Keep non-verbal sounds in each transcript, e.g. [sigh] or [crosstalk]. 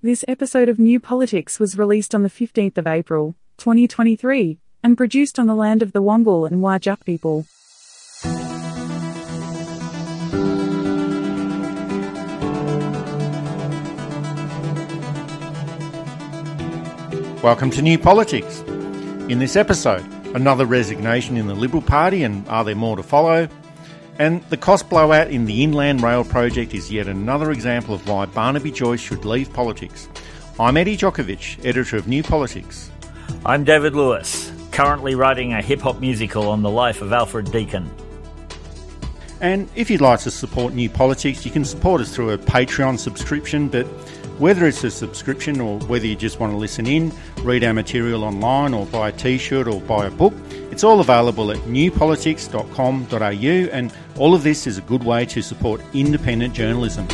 This episode of New Politics was released on the 15th of April, 2023, and produced on the land of the Wongal and Whadjuk people. Welcome to New Politics. In this episode, another resignation in the Liberal Party, and are there more to follow? And the cost blowout in the Inland Rail project is yet another example of why Barnaby Joyce should leave politics. I'm Eddie Djokovic, editor of New Politics. I'm David Lewis, currently writing a hip hop musical on the life of Alfred Deakin. And if you'd like to support New Politics, you can support us through a Patreon subscription, but whether it's a subscription or whether you just want to listen in, read our material online, or buy a t shirt or buy a book, it's all available at newpolitics.com.au, and all of this is a good way to support independent journalism.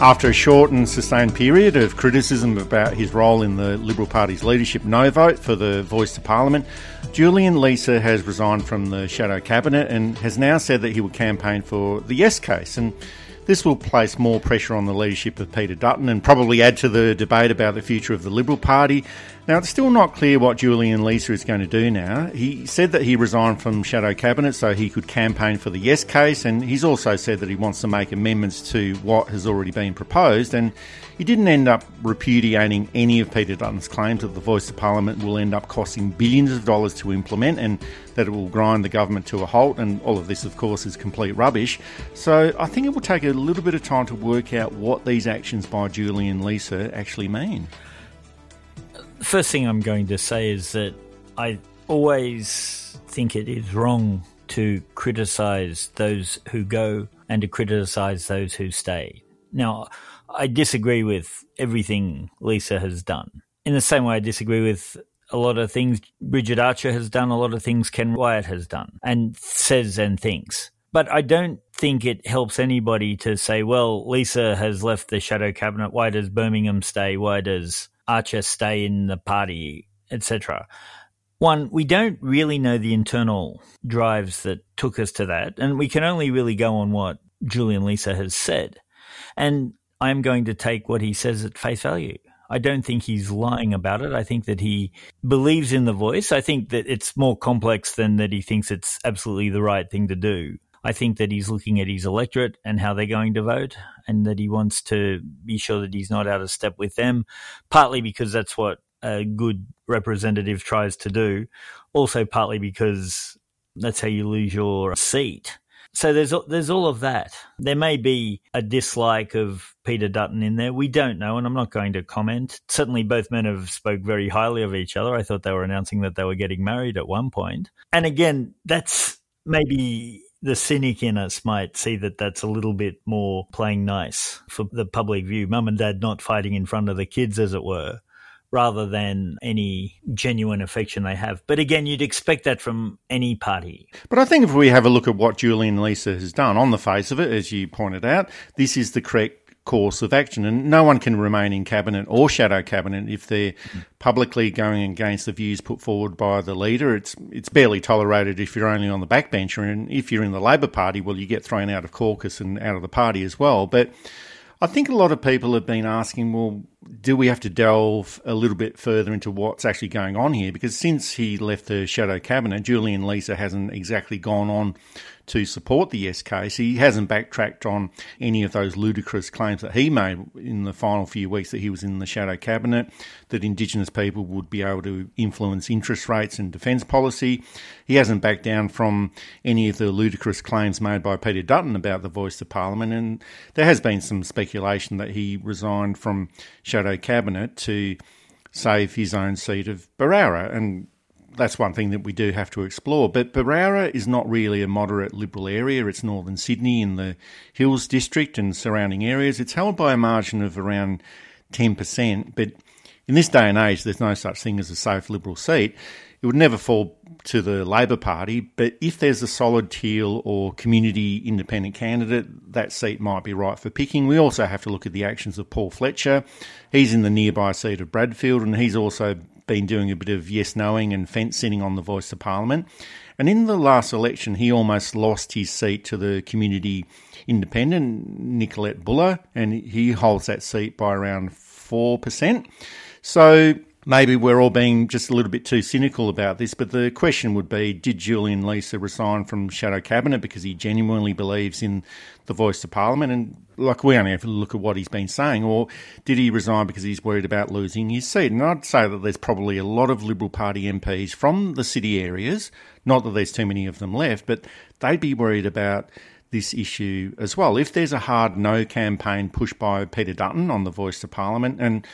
After a short and sustained period of criticism about his role in the Liberal Party's leadership no vote for the voice to Parliament, Julian Leeser has resigned from the shadow cabinet and has now said that he will campaign for the yes case. And this will place more pressure on the leadership of Peter Dutton and probably add to the debate about the future of the Liberal Party. Now, it's still not clear what Julian Leeser is going to do now. He said that he resigned from Shadow Cabinet so he could campaign for the Yes case, and he's also said that he wants to make amendments to what has already been proposed. And he didn't end up repudiating any of Peter Dutton's claims that the Voice of Parliament will end up costing billions of dollars to implement and that it will grind the government to a halt. And all of this, of course, is complete rubbish. So I think it will take a little bit of time to work out what these actions by Julian Leeser actually mean first thing I'm going to say is that I always think it is wrong to criticize those who go and to criticize those who stay. Now, I disagree with everything Leeser has done. In the same way, I disagree with a lot of things Bridget Archer has done, a lot of things Ken Wyatt has done and says and thinks. But I don't think it helps anybody to say, well, Leeser has left the shadow cabinet. Why does Birmingham stay? Why does Archer stay in the party, etc. One, we don't really know the internal drives that took us to that, and we can only really go on what Julian Leeser has said. And I'm going to take what he says at face value. I don't think he's lying about it. I think that he believes in the voice. I think that it's more complex than that he thinks it's absolutely the right thing to do. I think that he's looking at his electorate and how they're going to vote, and that he wants to be sure that he's not out of step with them, partly because that's what a good representative tries to do, also partly because that's how you lose your seat. So there's there's all of that. There may be a dislike of Peter Dutton in there. We don't know, and I'm not going to comment. Certainly, both men have spoke very highly of each other. I thought they were announcing that they were getting married at one point. And again, that's maybe the cynic in us might see that that's a little bit more playing nice for the public view. Mum and dad not fighting in front of the kids, as it were, rather than any genuine affection they have. But again, you'd expect that from any party. But I think if we have a look at what Julian Leeser has done, on the face of it, as you pointed out, this is the correct course of action. And no one can remain in cabinet or shadow cabinet if they're publicly going against the views put forward by the leader. It's it's barely tolerated if you're only on the backbench, and if you're in the Labor Party, well, you get thrown out of caucus and out of the party as well. But I think a lot of people have been asking, well, do we have to delve a little bit further into what's actually going on here? Because since he left the shadow cabinet, Julian Leeser hasn't exactly gone on to support the yes case. He hasn't backtracked on any of those ludicrous claims that he made in the final few weeks that he was in the shadow cabinet, that Indigenous people would be able to influence interest rates and defence policy. He hasn't backed down from any of the ludicrous claims made by Peter Dutton about the voice of Parliament, and there has been some speculation that he resigned from shadow cabinet to save his own seat of Berowra, and that's one thing that we do have to explore. But Berowra is not really a moderate Liberal area. It's northern Sydney in the Hills District and surrounding areas. It's held by a margin of around 10%. But in this day and age, there's no such thing as a safe Liberal seat. It would never fall to the Labor Party, but if there's a solid teal or community independent candidate, that seat might be right for picking. We also have to look at the actions of Paul Fletcher. He's in the nearby seat of Bradfield, and he's also been doing a bit of yes knowing and fence sitting on the voice of Parliament. And in the last election, he almost lost his seat to the community independent, Nicolette Boele, and he holds that seat by around 4%. So maybe we're all being just a little bit too cynical about this, but the question would be did Julian Leeser resign from Shadow Cabinet because he genuinely believes in the voice of Parliament? And like we only have to look at what he's been saying, or did he resign because he's worried about losing his seat? And I'd say that there's probably a lot of Liberal Party MPs from the city areas, not that there's too many of them left, but they'd be worried about this issue as well. If there's a hard no campaign pushed by Peter Dutton on the voice of Parliament, and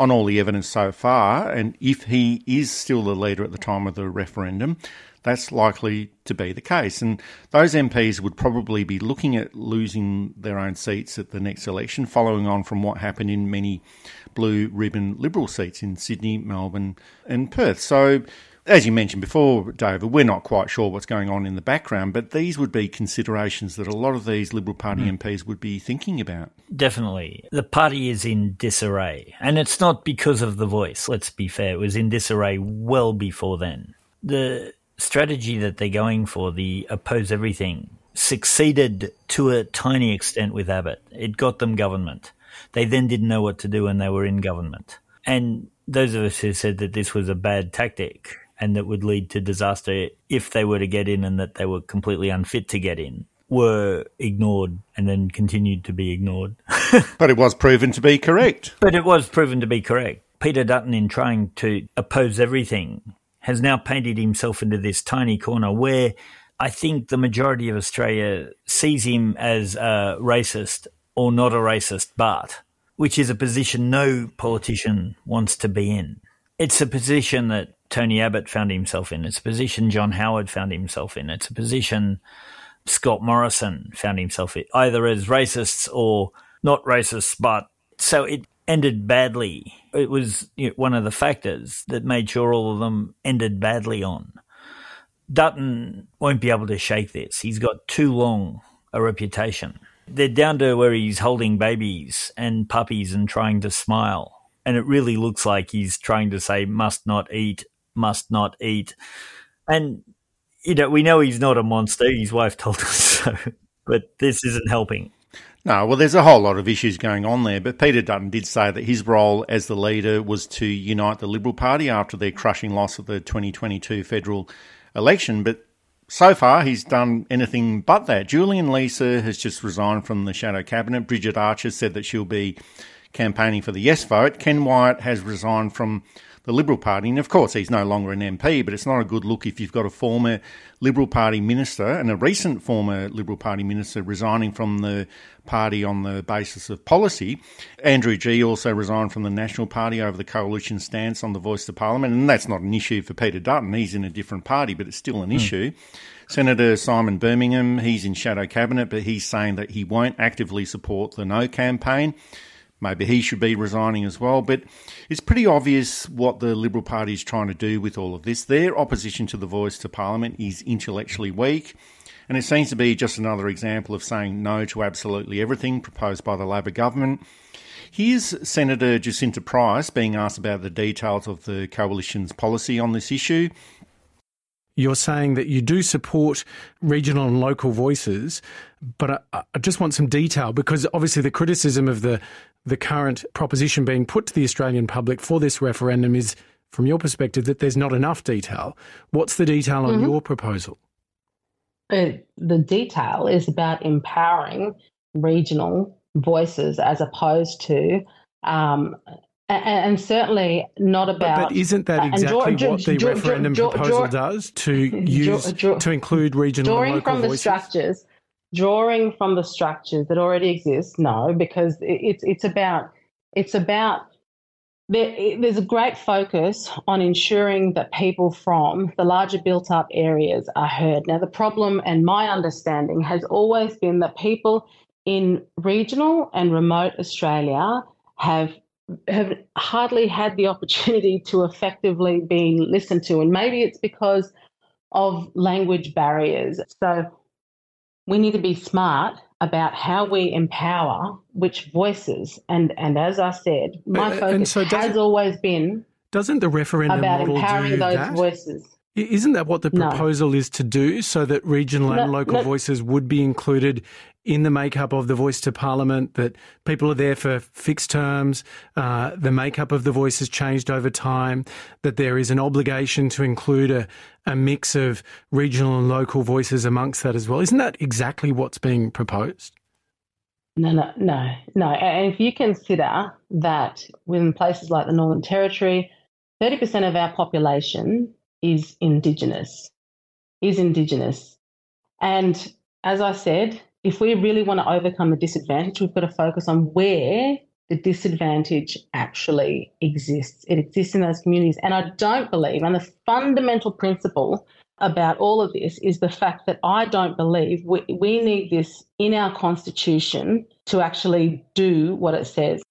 on all the evidence so far, and if he is still the leader at the time of the referendum, that's likely to be the case. And those MPs would probably be looking at losing their own seats at the next election, following on from what happened in many blue ribbon Liberal seats in Sydney, Melbourne, and Perth. So as you mentioned before, David, we're not quite sure what's going on in the background, but these would be considerations that a lot of these Liberal Party mm. MPs would be thinking about. Definitely. The party is in disarray, and it's not because of the voice, let's be fair. It was in disarray well before then. The strategy that they're going for, the oppose everything, succeeded to a tiny extent with Abbott. It got them government. They then didn't know what to do when they were in government. And those of us who said that this was a bad tactic and that would lead to disaster if they were to get in and that they were completely unfit to get in were ignored and then continued to be ignored. [laughs] but it was proven to be correct. But it was proven to be correct. Peter Dutton, in trying to oppose everything, has now painted himself into this tiny corner where I think the majority of Australia sees him as a racist or not a racist, but which is a position no politician wants to be in. It's a position that Tony Abbott found himself in. It's a position John Howard found himself in. It's a position Scott Morrison found himself in, either as racists or not racists, but so it ended badly. It was you know, one of the factors that made sure all of them ended badly on. Dutton won't be able to shake this. He's got too long a reputation. They're down to where he's holding babies and puppies and trying to smile. And it really looks like he's trying to say, must not eat, must not eat. And, you know, we know he's not a monster. His wife told us [laughs] so. But this isn't helping. No, well, there's a whole lot of issues going on there. But Peter Dutton did say that his role as the leader was to unite the Liberal Party after their crushing loss of the 2022 federal election. But so far, he's done anything but that. Julian Leeser has just resigned from the shadow cabinet. Bridget Archer said that she'll be campaigning for the yes vote. Ken Wyatt has resigned from the Liberal Party. And of course, he's no longer an MP, but it's not a good look if you've got a former Liberal Party minister and a recent former Liberal Party minister resigning from the party on the basis of policy. Andrew Gee also resigned from the National Party over the coalition stance on the voice of Parliament. And that's not an issue for Peter Dutton. He's in a different party, but it's still an mm. issue. Senator Simon Birmingham, he's in shadow cabinet, but he's saying that he won't actively support the no campaign. Maybe he should be resigning as well. But it's pretty obvious what the Liberal Party is trying to do with all of this. Their opposition to the voice to Parliament is intellectually weak. And it seems to be just another example of saying no to absolutely everything proposed by the Labor government. Here's Senator Jacinta Price being asked about the details of the coalition's policy on this issue. You're saying that you do support regional and local voices, but I, I, just want some detail because obviously the criticism of the the current proposition being put to the Australian public for this referendum is, from your perspective, that there's not enough detail. What's the detail on mm-hmm. your proposal? Uh, the detail is about empowering regional voices as opposed to um, and, and, certainly not about. But, but isn't that exactly draw, what the draw, referendum draw, proposal does to [laughs] use to include regional drawing and local from voices? the structures? Drawing from the structures that already exist no because it's it's about it's about there's a great focus on ensuring that people from the larger built up areas are heard. Now the problem and my understanding has always been that people in regional and remote australia have have hardly had the opportunity to effectively be listened to and maybe it's because of language barriers. So we need to be smart about how we empower which voices. And and as I said, my focus so has always been doesn't the referendum about empowering those that? voices. Isn't that what the proposal no. is to do so that regional and no, local no. voices would be included in the makeup of the voice to parliament, that people are there for fixed terms, uh, the makeup of the voice has changed over time, that there is an obligation to include a, a mix of regional and local voices amongst that as well. Isn't that exactly what's being proposed? No, no, no, no. And if you consider that within places like the Northern Territory, 30% of our population is Indigenous, is Indigenous. And as I said, if we really want to overcome the disadvantage, we've got to focus on where the disadvantage actually exists. It exists in those communities. And I don't believe, and the fundamental principle about all of this is the fact that I don't believe we, we need this in our constitution to actually do what it says.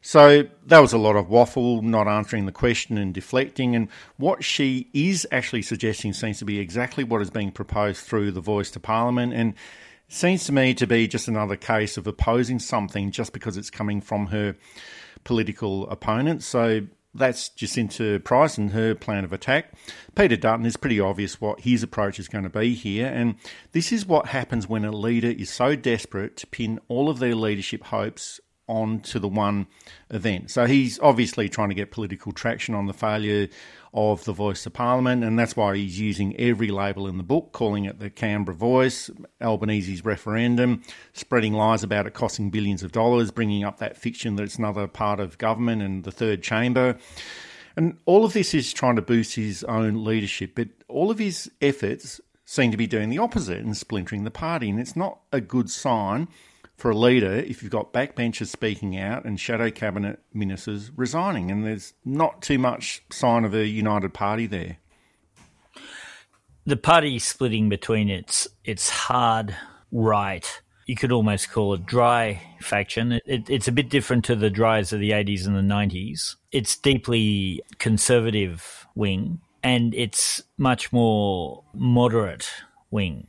So that was a lot of waffle, not answering the question and deflecting. And what she is actually suggesting seems to be exactly what is being proposed through the voice to Parliament. And seems to me to be just another case of opposing something just because it's coming from her political opponent. So that's Jacinta Price and her plan of attack. Peter Dutton is pretty obvious what his approach is going to be here, and this is what happens when a leader is so desperate to pin all of their leadership hopes on to the one event. So he's obviously trying to get political traction on the failure of the Voice of Parliament, and that's why he's using every label in the book, calling it the Canberra Voice, Albanese's referendum, spreading lies about it costing billions of dollars, bringing up that fiction that it's another part of government and the third chamber. And all of this is trying to boost his own leadership, but all of his efforts seem to be doing the opposite and splintering the party, and it's not a good sign for a leader if you've got backbenchers speaking out and shadow cabinet ministers resigning, and there's not too much sign of a united party there. The party splitting between its its hard right, you could almost call it dry faction. It, it, it's a bit different to the dries of the 80s and the 90s. It's deeply conservative wing, and it's much more moderate wing.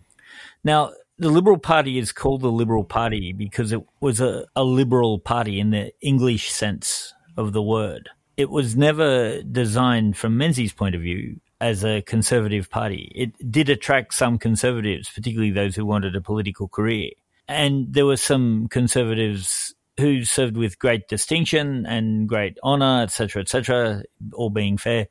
Now, the Liberal Party is called the Liberal Party because it was a, a liberal party in the English sense of the word. It was never designed from Menzies' point of view as a conservative party. It did attract some conservatives, particularly those who wanted a political career. And there were some conservatives who served with great distinction and great honor, etc., etc., all being fair.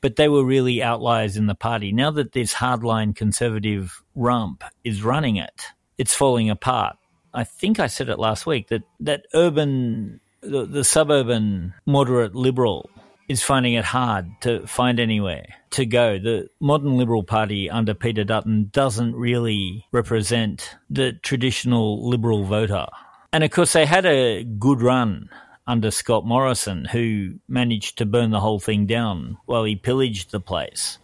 But they were really outliers in the party. Now that this hardline conservative rump is running it, it's falling apart. I think I said it last week that that urban, the, the suburban moderate liberal is finding it hard to find anywhere to go. The modern Liberal Party under Peter Dutton doesn't really represent the traditional Liberal voter. And of course, they had a good run under Scott Morrison, who managed to burn the whole thing down while he pillaged the place.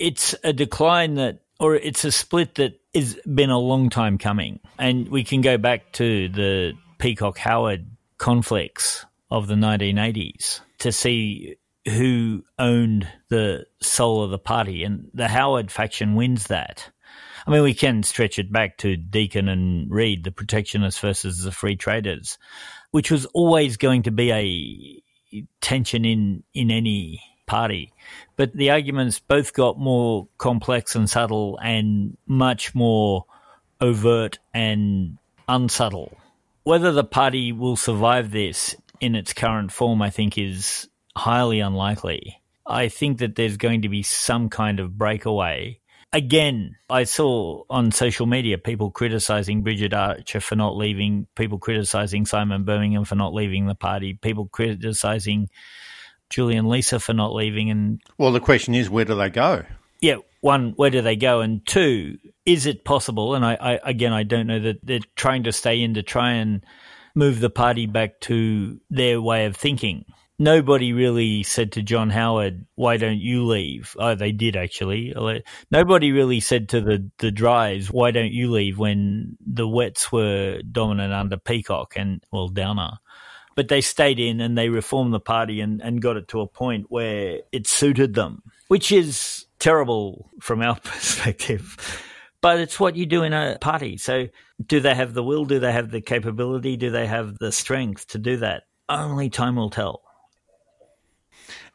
It's a decline that, or it's a split that has been a long time coming. And we can go back to the Peacock Howard conflicts of the 1980s to see who owned the soul of the party. And the Howard faction wins that. I mean, we can stretch it back to Deakin and Reid, the protectionists versus the free traders, which was always going to be a tension in, in any party. But the arguments both got more complex and subtle and much more overt and unsubtle. Whether the party will survive this in its current form, I think, is highly unlikely. I think that there's going to be some kind of breakaway Again, I saw on social media people criticizing Bridget Archer for not leaving, people criticizing Simon Birmingham for not leaving the party, people criticizing Julian Leeser for not leaving. And well, the question is, where do they go? Yeah, one, where do they go? And two, is it possible? And I, I again, I don't know that they're trying to stay in to try and move the party back to their way of thinking nobody really said to John Howard, "Why don't you leave?" Oh, they did actually. Nobody really said to the the Dries, "Why don't you leave?" When the Wets were dominant under Peacock and well Downer, but they stayed in and they reformed the party and and got it to a point where it suited them, which is terrible from our [laughs] perspective. But it's what you do in a party. So, do they have the will? Do they have the capability? Do they have the strength to do that? Only time will tell.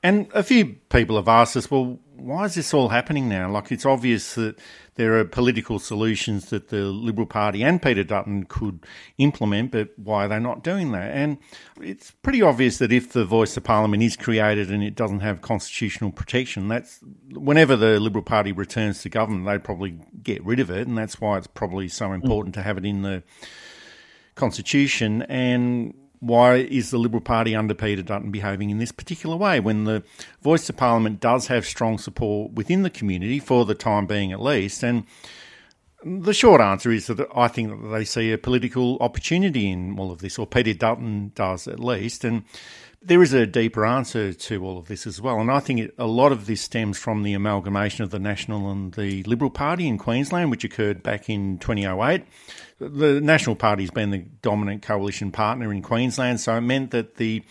And a few people have asked us, well, why is this all happening now? Like, it's obvious that there are political solutions that the Liberal Party and Peter Dutton could implement, but why are they not doing that? And it's pretty obvious that if the voice of Parliament is created and it doesn't have constitutional protection, that's whenever the Liberal Party returns to government, they probably get rid of it, and that's why it's probably so important mm. to have it in the constitution. And why is the Liberal Party under Peter Dutton behaving in this particular way when the voice of Parliament does have strong support within the community for the time being at least? And the short answer is that I think that they see a political opportunity in all of this, or Peter Dutton does at least. And there is a deeper answer to all of this as well. And I think it, a lot of this stems from the amalgamation of the National and the Liberal Party in Queensland, which occurred back in 2008 the National Party's been the dominant coalition partner in Queensland, so it meant that the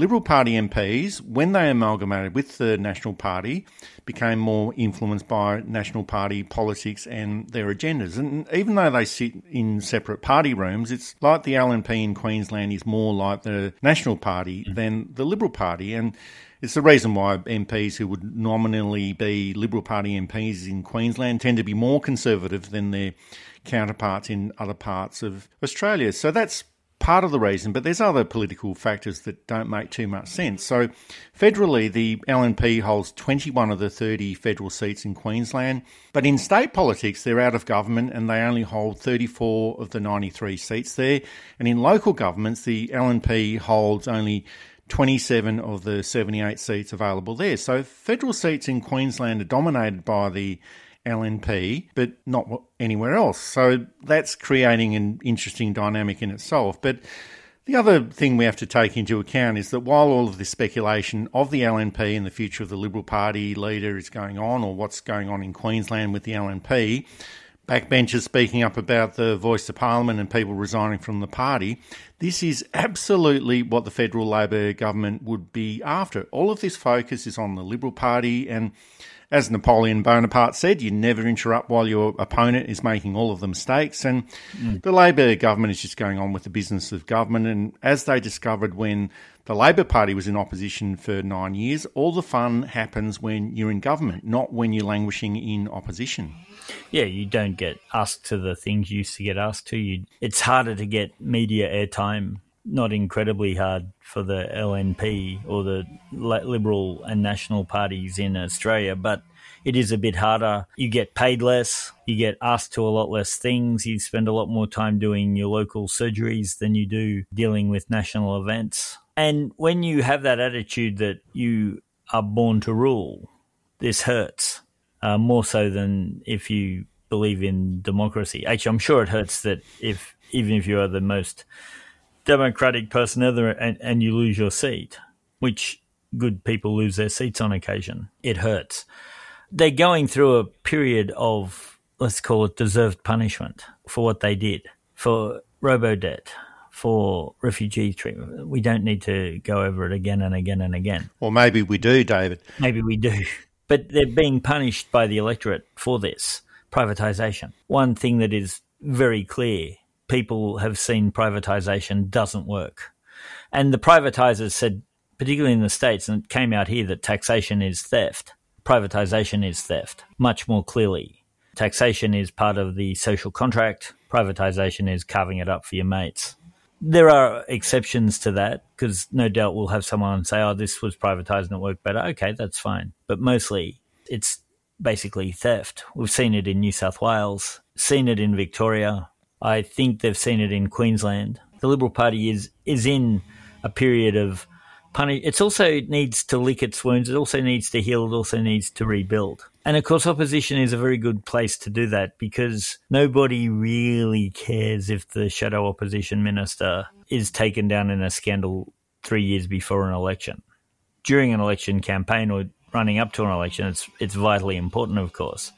Liberal Party MPs, when they amalgamated with the National Party, became more influenced by National Party politics and their agendas. And even though they sit in separate party rooms, it's like the LNP in Queensland is more like the National Party than the Liberal Party. And it's the reason why MPs who would nominally be Liberal Party MPs in Queensland tend to be more conservative than their counterparts in other parts of Australia. So that's part of the reason, but there's other political factors that don't make too much sense. So, federally, the LNP holds 21 of the 30 federal seats in Queensland, but in state politics, they're out of government and they only hold 34 of the 93 seats there. And in local governments, the LNP holds only 27 of the 78 seats available there. So, federal seats in Queensland are dominated by the LNP, but not anywhere else. So that's creating an interesting dynamic in itself. But the other thing we have to take into account is that while all of this speculation of the LNP and the future of the Liberal Party leader is going on, or what's going on in Queensland with the LNP, backbenchers speaking up about the voice of Parliament and people resigning from the party, this is absolutely what the federal Labor government would be after. All of this focus is on the Liberal Party and as Napoleon Bonaparte said, you never interrupt while your opponent is making all of the mistakes. And mm. the Labor government is just going on with the business of government. And as they discovered when the Labor Party was in opposition for nine years, all the fun happens when you're in government, not when you're languishing in opposition. Yeah, you don't get asked to the things you used to get asked to. You, it's harder to get media airtime not incredibly hard for the LNP or the Liberal and National parties in Australia, but it is a bit harder. You get paid less, you get asked to a lot less things, you spend a lot more time doing your local surgeries than you do dealing with national events. And when you have that attitude that you are born to rule, this hurts uh, more so than if you believe in democracy. Actually, I'm sure it hurts that if even if you are the most democratic person ever and, and you lose your seat, which good people lose their seats on occasion, it hurts. They're going through a period of, let's call it deserved punishment for what they did, for robo debt, for refugee treatment. We don't need to go over it again and again and again. Or maybe we do, David. Maybe we do. [laughs] But they're being punished by the electorate for this privatisation. One thing that is very clear people have seen privatization doesn't work. And the privatizers said, particularly in the States, and it came out here that taxation is theft. Privatization is theft, much more clearly. Taxation is part of the social contract. Privatization is carving it up for your mates. There are exceptions to that because no doubt we'll have someone say, oh, this was privatized and it worked better. Okay, that's fine. But mostly it's basically theft. We've seen it in New South Wales, seen it in Victoria, I think they've seen it in Queensland. The Liberal Party is is in a period of punish. It also needs to lick its wounds. It also needs to heal. It also needs to rebuild. And of course, opposition is a very good place to do that because nobody really cares if the shadow opposition minister is taken down in a scandal three years before an election. During an election campaign or running up to an election, it's it's vitally important, of course.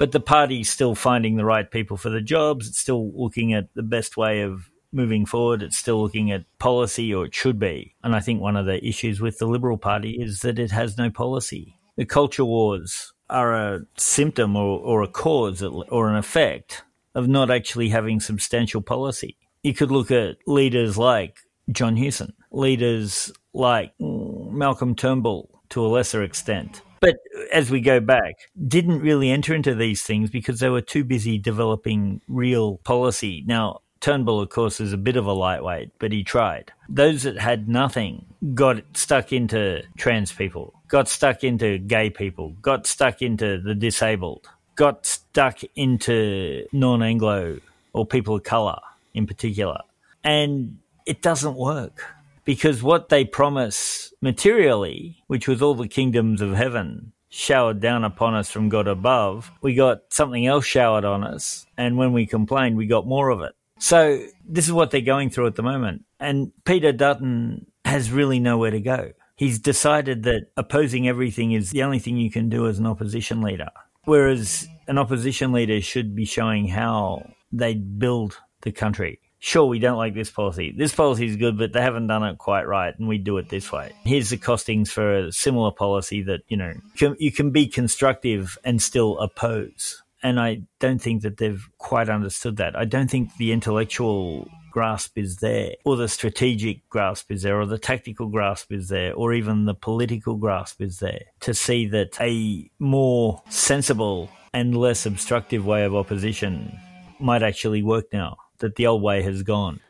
But the party's still finding the right people for the jobs. It's still looking at the best way of moving forward. It's still looking at policy, or it should be. And I think one of the issues with the Liberal Party is that it has no policy. The culture wars are a symptom or, or a cause or an effect of not actually having substantial policy. You could look at leaders like John Hewson, leaders like mm, Malcolm Turnbull to a lesser extent, But as we go back, didn't really enter into these things because they were too busy developing real policy. Now, Turnbull, of course, is a bit of a lightweight, but he tried. Those that had nothing got stuck into trans people, got stuck into gay people, got stuck into the disabled, got stuck into non Anglo or people of colour in particular. And it doesn't work because what they promise materially, which was all the kingdoms of heaven showered down upon us from God above, we got something else showered on us. And when we complained, we got more of it. So this is what they're going through at the moment. And Peter Dutton has really nowhere to go. He's decided that opposing everything is the only thing you can do as an opposition leader. Whereas an opposition leader should be showing how they build the country. Sure, we don't like this policy. This policy is good, but they haven't done it quite right, and we do it this way. Here's the costings for a similar policy that, you know, you can be constructive and still oppose and I don't think that they've quite understood that. I don't think the intellectual grasp is there, or the strategic grasp is there, or the tactical grasp is there, or even the political grasp is there to see that a more sensible and less obstructive way of opposition might actually work now, that the old way has gone.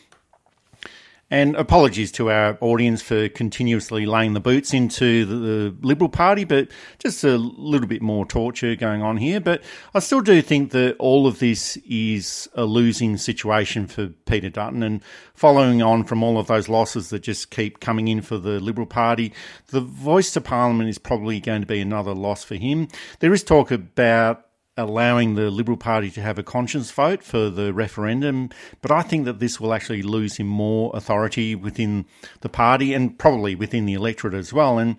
And apologies to our audience for continuously laying the boots into the, the, Liberal Party, but just a little bit more torture going on here. But I still do think that all of this is a losing situation for Peter Dutton. And following on from all of those losses that just keep coming in for the Liberal Party, the voice to Parliament is probably going to be another loss for him. There is talk about allowing the Liberal Party to have a conscience vote for the referendum, but I think that this will actually lose him more authority within the party and probably within the electorate as well. And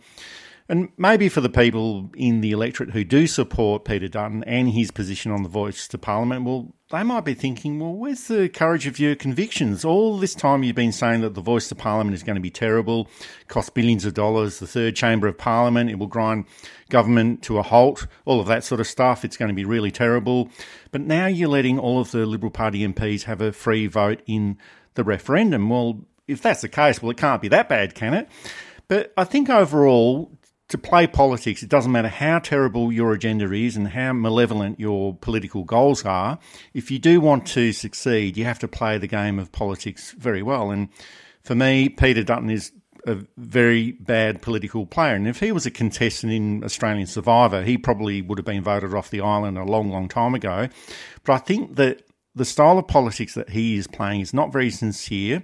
and maybe for the people in the electorate who do support Peter Dutton and his position on the voice to Parliament, well, they might be thinking, well, where's the courage of your convictions? All this time you've been saying that the voice to Parliament is going to be terrible, cost billions of dollars, the third chamber of Parliament, it will grind government to a halt, all of that sort of stuff. It's going to be really terrible. But now you're letting all of the Liberal Party MPs have a free vote in the referendum. Well, if that's the case, well, it can't be that bad, can it? But I think overall, to play politics, it doesn't matter how terrible your agenda is and how malevolent your political goals are. If you do want to succeed, you have to play the game of politics very well. And for me, Peter Dutton is a very bad political player. And if he was a contestant in Australian Survivor, he probably would have been voted off the island a long, long time ago. But I think that the style of politics that he is playing is not very sincere.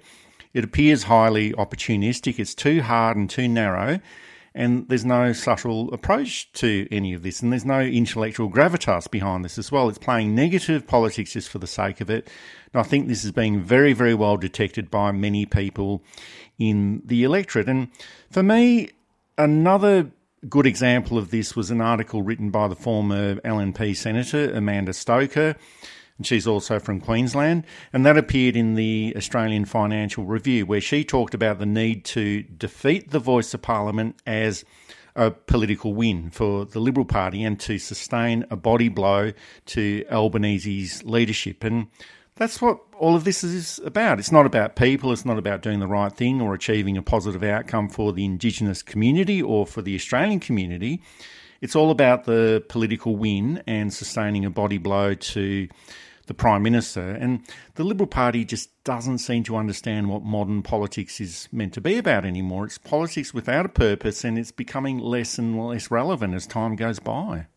It appears highly opportunistic. It's too hard and too narrow and there's no subtle approach to any of this, and there's no intellectual gravitas behind this as well. It's playing negative politics just for the sake of it. And I think this is being very, very well detected by many people in the electorate. And for me, another good example of this was an article written by the former LNP Senator Amanda Stoker and she's also from Queensland. And that appeared in the Australian Financial Review, where she talked about the need to defeat the voice of Parliament as a political win for the Liberal Party and to sustain a body blow to Albanese's leadership. And that's what all of this is about. It's not about people, it's not about doing the right thing or achieving a positive outcome for the Indigenous community or for the Australian community. It's all about the political win and sustaining a body blow to the Prime Minister. And the Liberal Party just doesn't seem to understand what modern politics is meant to be about anymore. It's politics without a purpose and it's becoming less and less relevant as time goes by.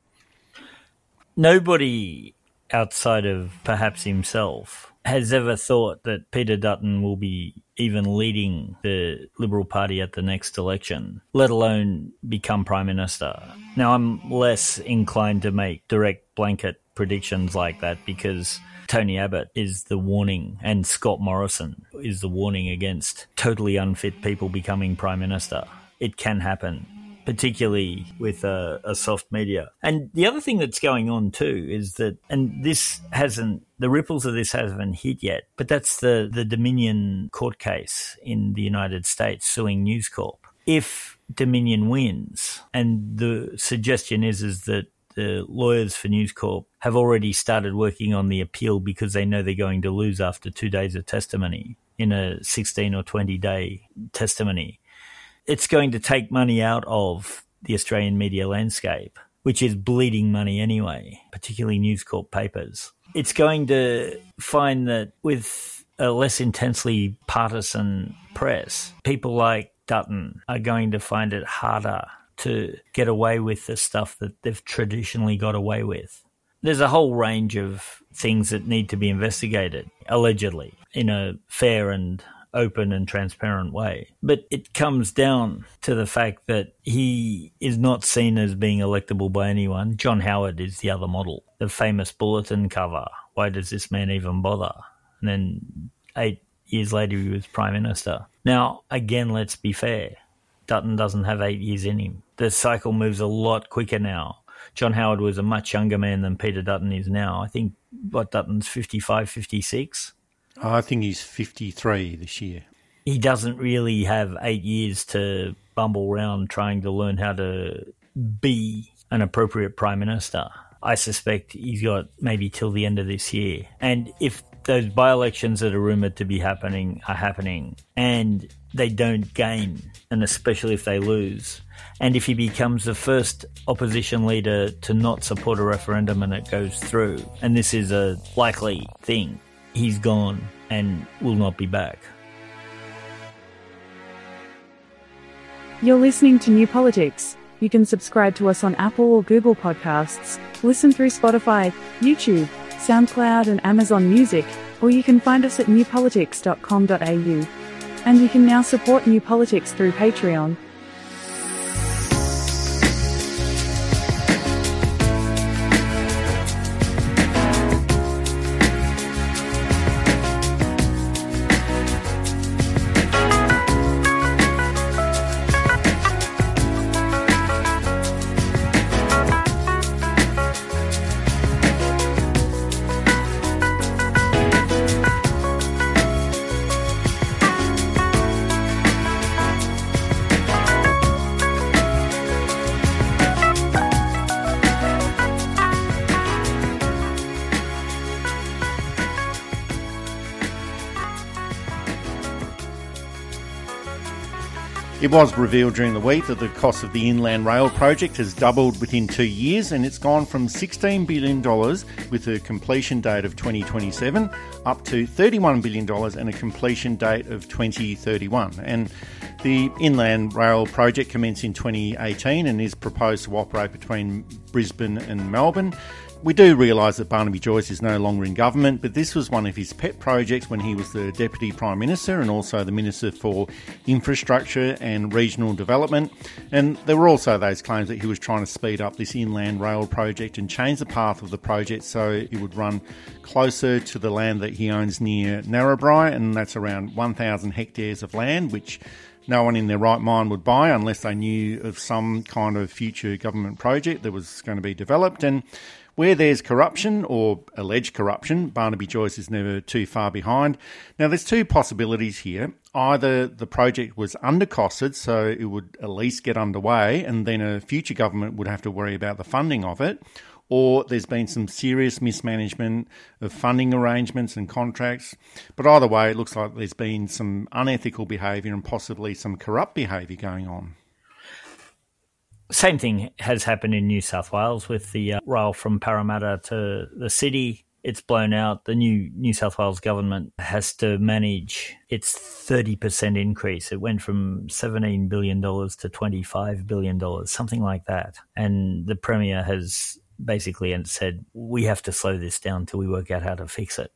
Nobody outside of perhaps himself has ever thought that Peter Dutton will be even leading the Liberal Party at the next election, let alone become Prime Minister. Now, I'm less inclined to make direct blanket predictions like that because Tony Abbott is the warning and Scott Morrison is the warning against totally unfit people becoming prime minister. It can happen, particularly with a, a, soft media. And the other thing that's going on too is that, and this hasn't, the ripples of this haven't hit yet, but that's the, the Dominion court case in the United States suing News Corp. If Dominion wins, and the suggestion is, is that the lawyers for News Corp have already started working on the appeal because they know they're going to lose after two days of testimony in a 16 or 20 day testimony. It's going to take money out of the Australian media landscape, which is bleeding money anyway, particularly News Corp papers. It's going to find that with a less intensely partisan press, people like Dutton are going to find it harder to get away with the stuff that they've traditionally got away with. There's a whole range of things that need to be investigated, allegedly, in a fair and open and transparent way. But it comes down to the fact that he is not seen as being electable by anyone. John Howard is the other model. The famous bulletin cover. Why does this man even bother? And then eight years later, he was Prime Minister. Now, again, let's be fair. Dutton doesn't have eight years in him. The cycle moves a lot quicker now. John Howard was a much younger man than Peter Dutton is now. I think, what, Dutton's 55, 56? I think he's 53 this year. He doesn't really have eight years to bumble around trying to learn how to be an appropriate prime minister. I suspect he's got maybe till the end of this year. And if those by elections that are rumoured to be happening are happening and they don't gain, and especially if they lose, and if he becomes the first opposition leader to not support a referendum and it goes through, and this is a likely thing, he's gone and will not be back. You're listening to New Politics. You can subscribe to us on Apple or Google Podcasts, listen through Spotify, YouTube, SoundCloud, and Amazon Music, or you can find us at newpolitics.com.au. And you can now support New Politics through Patreon. It was revealed during the week that the cost of the Inland Rail project has doubled within two years and it's gone from $16 billion with a completion date of 2027 up to $31 billion and a completion date of 2031. And the Inland Rail project commenced in 2018 and is proposed to operate between Brisbane and Melbourne. We do realise that Barnaby Joyce is no longer in government, but this was one of his pet projects when he was the Deputy Prime Minister and also the Minister for Infrastructure and Regional Development. And there were also those claims that he was trying to speed up this inland rail project and change the path of the project so it would run closer to the land that he owns near Narrabri, and that's around 1,000 hectares of land, which no one in their right mind would buy unless they knew of some kind of future government project that was going to be developed. And where there's corruption or alleged corruption, Barnaby Joyce is never too far behind. Now, there's two possibilities here. Either the project was undercosted, so it would at least get underway, and then a future government would have to worry about the funding of it, or there's been some serious mismanagement of funding arrangements and contracts. But either way, it looks like there's been some unethical behaviour and possibly some corrupt behaviour going on. Same thing has happened in New South Wales with the uh, rail from Parramatta to the city. It's blown out. The new New South Wales government has to manage its 30% increase. It went from $17 billion to $25 billion, something like that. And the Premier has basically said, we have to slow this down till we work out how to fix it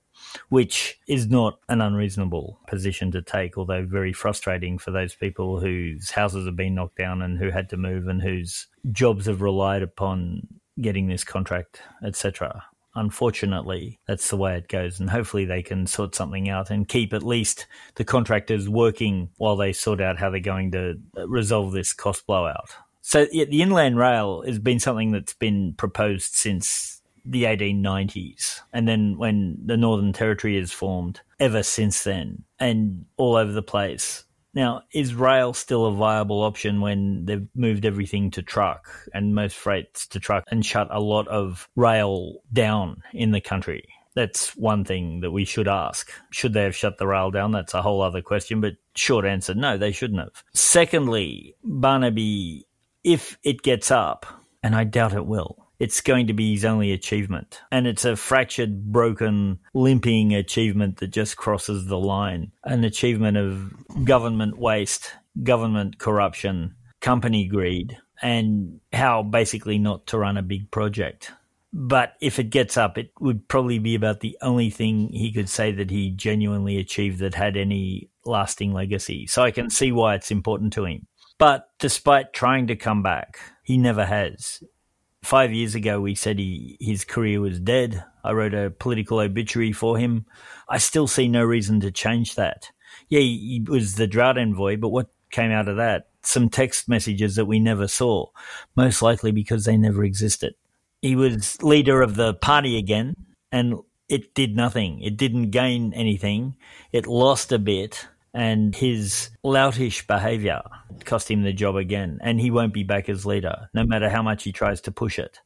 which is not an unreasonable position to take, although very frustrating for those people whose houses have been knocked down and who had to move and whose jobs have relied upon getting this contract, etc. Unfortunately, that's the way it goes, and hopefully they can sort something out and keep at least the contractors working while they sort out how they're going to resolve this cost blowout. So, yeah, the inland rail has been something that's been proposed since the 1890s. And then when the Northern Territory is formed, ever since then, and all over the place. Now, is rail still a viable option when they've moved everything to truck and most freights to truck and shut a lot of rail down in the country? That's one thing that we should ask. Should they have shut the rail down? That's a whole other question, but short answer no, they shouldn't have. Secondly, Barnaby if it gets up, and I doubt it will, it's going to be his only achievement. And it's a fractured, broken, limping achievement that just crosses the line. An achievement of government waste, government corruption, company greed, and how basically not to run a big project. But if it gets up, it would probably be about the only thing he could say that he genuinely achieved that had any lasting legacy. So I can see why it's important to him. But despite trying to come back, he never has. Five years ago, we said he, his career was dead. I wrote a political obituary for him. I still see no reason to change that. Yeah, he was the drought envoy, but what came out of that? Some text messages that we never saw, most likely because they never existed. He was leader of the party again, and it did nothing. It didn't gain anything. It lost a bit and his loutish behaviour cost him the job again, and he won't be back as leader, no matter how much he tries to push it.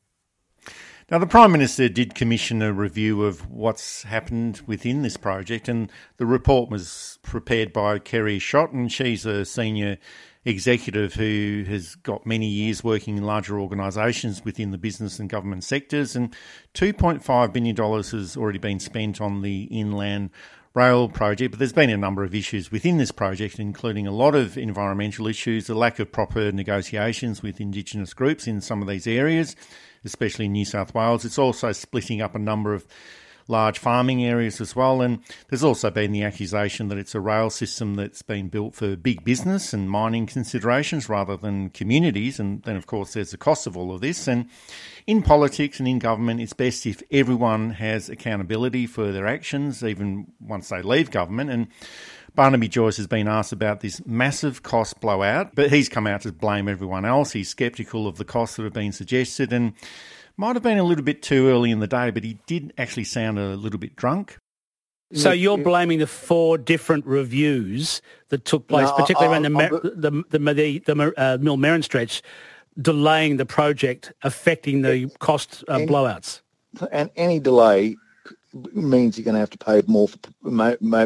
Now, the Prime Minister did commission a review of what's happened within this project, and the report was prepared by Kerry Schott, and she's a senior executive who has got many years working in larger organisations within the business and government sectors. And $2.5 billion has already been spent on the inland rail project, but there's been a number of issues within this project, including a lot of environmental issues, the lack of proper negotiations with Indigenous groups in some of these areas, especially in New South Wales. It's also splitting up a number of large farming areas as well. And there's also been the accusation that it's a rail system that's been built for big business and mining considerations rather than communities. And then, of course, there's the cost of all of this. And in politics and in government, it's best if everyone has accountability for their actions, even once they leave government. And Barnaby Joyce has been asked about this massive cost blowout, but he's come out to blame everyone else. He's sceptical of the costs that have been suggested and might have been a little bit too early in the day, but he did actually sound a little bit drunk. So you're blaming the four different reviews that took place, no, particularly I, around the, the, the, the, the uh, Millmerran stretch, delaying the project, affecting the cost uh, any, blowouts. And any delay means you're going to have to pay more for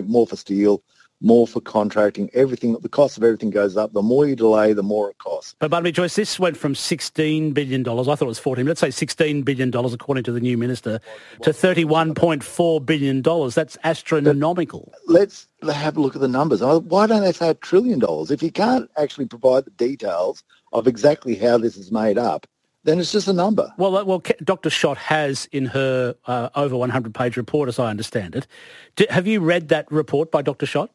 more for steel, more for contracting, everything, the cost of everything goes up. The more you delay, the more it costs. But, Barnaby Joyce, this went from $16 billion, I thought it was 14, let's say $16 billion according to the new minister, to $31.4 billion. That's astronomical. Let's have a look at the numbers. Why don't they say a trillion dollars? If you can't actually provide the details of exactly how this is made up, then it's just a number. Well, uh, well, Dr. Schott has in her uh, over 100-page report, as I understand it. Do, have you read that report by Dr. Schott?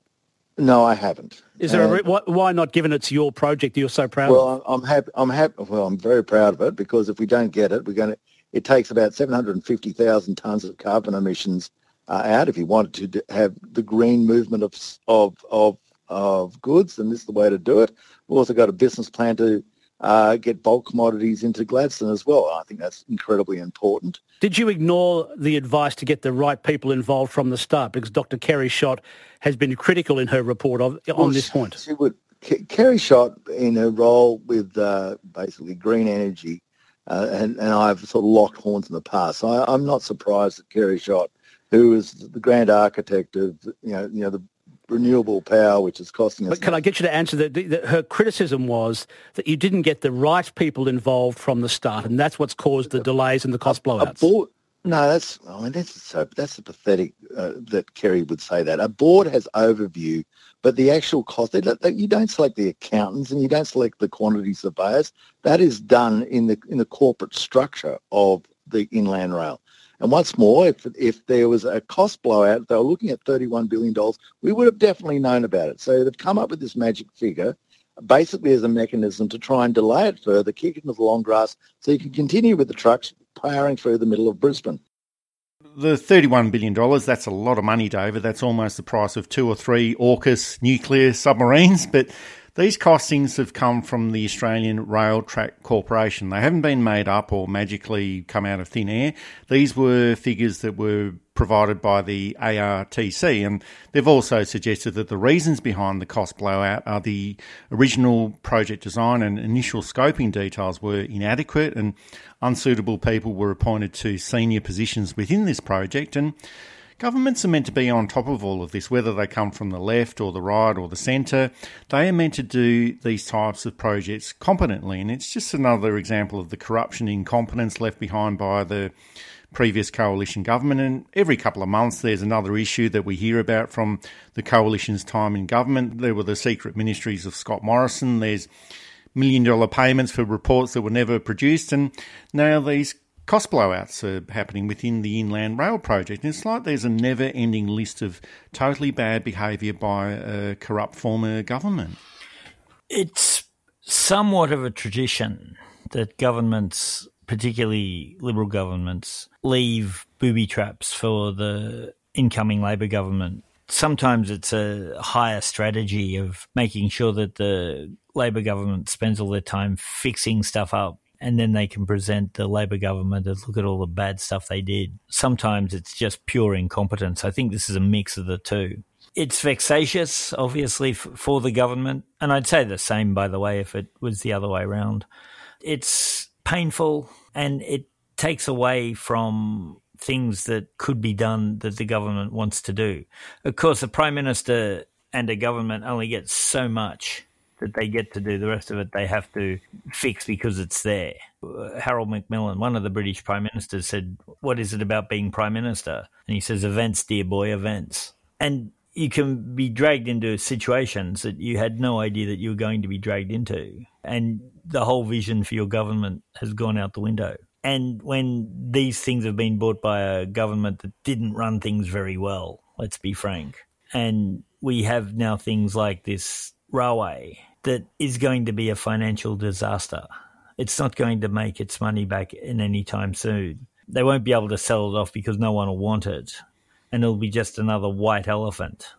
No, I haven't. Is there a, why, why not? Given it's your project, you're so proud. Well, of? I'm happy. I'm happy. Well, I'm very proud of it because if we don't get it, we're going to. It takes about 750,000 tons of carbon emissions uh, out if you wanted to have the green movement of of of of goods, and this is the way to do it. We've also got a business plan to uh, get bulk commodities into Gladstone as well. I think that's incredibly important. Did you ignore the advice to get the right people involved from the start? Because Dr. Kerry Schott has been critical in her report of, on well, this point. She would, Kerry Schott, in her role with uh, basically green energy, uh, and, and I've sort of locked horns in the past. So I, am not surprised that Kerry Schott, who is the grand architect of you know you know the renewable power, which is costing us. But can I get you to answer that? Her criticism was that you didn't get the right people involved from the start, and that's what's caused the delays and the cost blowouts. Board, no, that's I mean that's so that's pathetic uh, that Kerry would say that. A board has overview, but the actual cost they, they, you don't select the accountants and you don't select the quantity surveyors. That is done in the in the corporate structure of the inland rail. And once more, if, if there was a cost blowout, they were looking at $31 billion, we would have definitely known about it. So they've come up with this magic figure basically as a mechanism to try and delay it further, kick it into the long grass so you can continue with the trucks powering through the middle of Brisbane. The $31 billion, that's a lot of money, David. That's almost the price of two or three AUKUS nuclear submarines. But these costings have come from the Australian Rail Track Corporation. They haven't been made up or magically come out of thin air. These were figures that were provided by the ARTC, and they've also suggested that the reasons behind the cost blowout are the original project design and initial scoping details were inadequate, and unsuitable people were appointed to senior positions within this project. And governments are meant to be on top of all of this, whether they come from the left or the right or the centre. They are meant to do these types of projects competently, and it's just another example of the corruption, incompetence left behind by the previous coalition government. And every couple of months, there's another issue that we hear about from the coalition's time in government. There were the secret ministries of Scott Morrison. There's million dollar payments for reports that were never produced. And now these cost blowouts are happening within the Inland Rail project. And it's like there's a never ending list of totally bad behaviour by a corrupt former government. It's somewhat of a tradition that governments, particularly Liberal governments, leave booby traps for the incoming Labor government. Sometimes it's a higher strategy of making sure that the Labor government spends all their time fixing stuff up and then they can present the Labor government as look at all the bad stuff they did. Sometimes it's just pure incompetence. I think this is a mix of the two. It's vexatious, obviously, for the government. And I'd say the same, by the way, if it was the other way around. It's painful and it takes away from things that could be done that the government wants to do. Of course, the Prime Minister and a government only get so much that they get to do. The rest of it they have to fix because it's there. Harold Macmillan, one of the British prime ministers, said, What is it about being prime minister? And he says, Events, dear boy, events. And you can be dragged into situations that you had no idea that you were going to be dragged into. And the whole vision for your government has gone out the window. And when these things have been bought by a government that didn't run things very well, let's be frank, and we have now things like this railway that is going to be a financial disaster. It's not going to make its money back in any time soon. They won't be able to sell it off because no one will want it. And it'll be just another white elephant.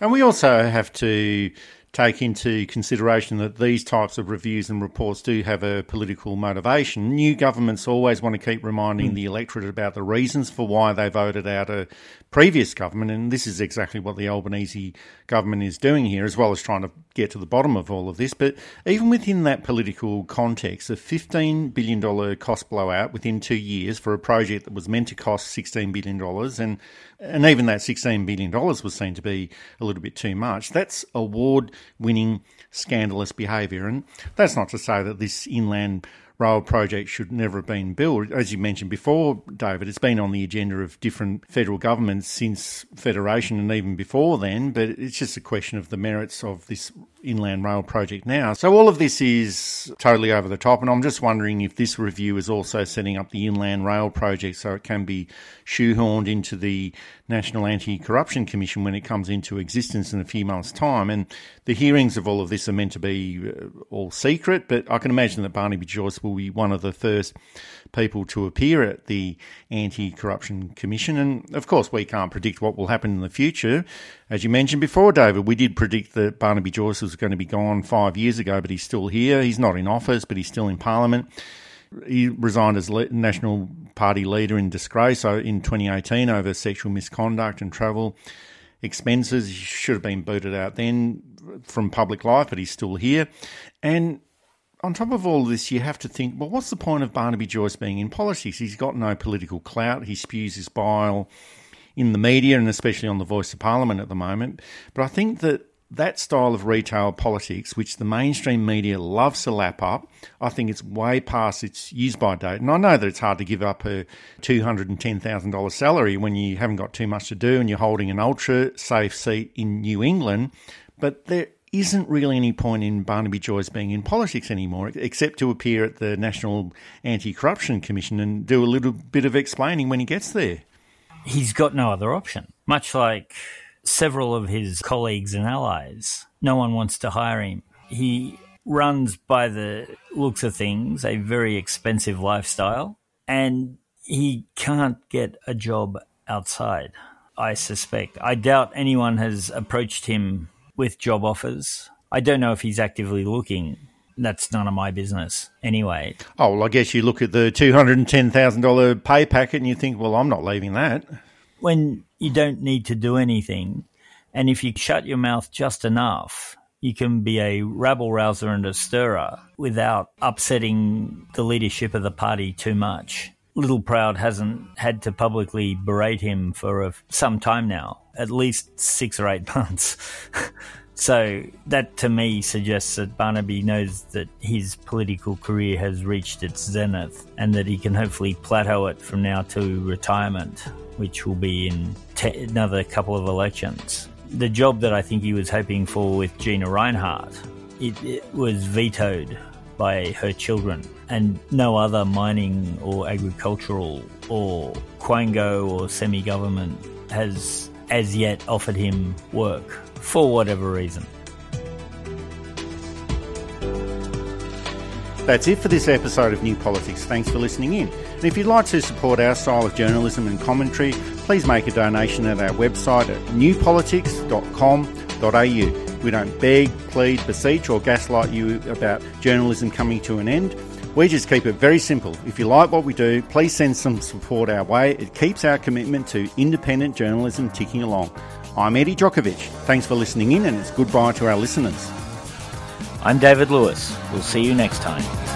And we also have to take into consideration that these types of reviews and reports do have a political motivation. New governments always want to keep reminding mm. the electorate about the reasons for why they voted out a previous government, and this is exactly what the Albanese government is doing here, as well as trying to get to the bottom of all of this. But even within that political context, a $15 billion cost blowout within two years for a project that was meant to cost $16 billion, and, and even that $16 billion was seen to be a little bit too much, that's award winning scandalous behaviour. And that's not to say that this inland rail project should never have been built. As you mentioned before, David, it's been on the agenda of different federal governments since Federation and even before then, but it's just a question of the merits of this inland rail project now. So all of this is totally over the top, and I'm just wondering if this review is also setting up the inland rail project so it can be shoehorned into the National Anti Corruption Commission when it comes into existence in a few months' time. And the hearings of all of this are meant to be uh, all secret, but I can imagine that Barnaby Joyce will be one of the first people to appear at the Anti Corruption Commission. And of course, we can't predict what will happen in the future. As you mentioned before, David, we did predict that Barnaby Joyce was going to be gone five years ago, but he's still here. He's not in office, but he's still in Parliament. He resigned as National Party leader in disgrace in 2018 over sexual misconduct and travel expenses. He should have been booted out then from public life, but he's still here. And on top of all this, you have to think, well, what's the point of Barnaby Joyce being in politics? He's got no political clout. He spews his bile in the media and especially on the Voice of Parliament at the moment. But I think that that style of retail politics, which the mainstream media loves to lap up, I think it's way past its use by date. And I know that it's hard to give up a $210,000 salary when you haven't got too much to do and you're holding an ultra safe seat in New England, but there isn't really any point in Barnaby Joyce being in politics anymore, except to appear at the National Anti Corruption Commission and do a little bit of explaining when he gets there. He's got no other option, much like several of his colleagues and allies. No one wants to hire him. He runs, by the looks of things, a very expensive lifestyle, and he can't get a job outside. I suspect. I doubt anyone has approached him with job offers. I don't know if he's actively looking. That's none of my business anyway. Oh, well, I guess you look at the $210,000 pay packet and you think, well, I'm not leaving that when you don't need to do anything, and if you shut your mouth just enough, you can be a rabble rouser and a stirrer without upsetting the leadership of the party too much. Littleproud hasn't had to publicly berate him for a, some time now, at least six or eight [laughs] months. So that to me suggests that Barnaby knows that his political career has reached its zenith and that he can hopefully plateau it from now to retirement, which will be in te- another couple of elections. The job that I think he was hoping for with Gina Rinehart, it, it was vetoed by her children, and no other mining or agricultural or quango or semi government has as yet offered him work for whatever reason. That's it for this episode of New Politics. Thanks for listening in. And if you'd like to support our style of journalism and commentary, please make a donation at our website at newpolitics.com.au. We don't beg, plead, beseech, or gaslight you about journalism coming to an end. We just keep it very simple. If you like what we do, please send some support our way. It keeps our commitment to independent journalism ticking along. I'm Eddie Djokovic. Thanks for listening in, and it's goodbye to our listeners. I'm David Lewis. We'll see you next time.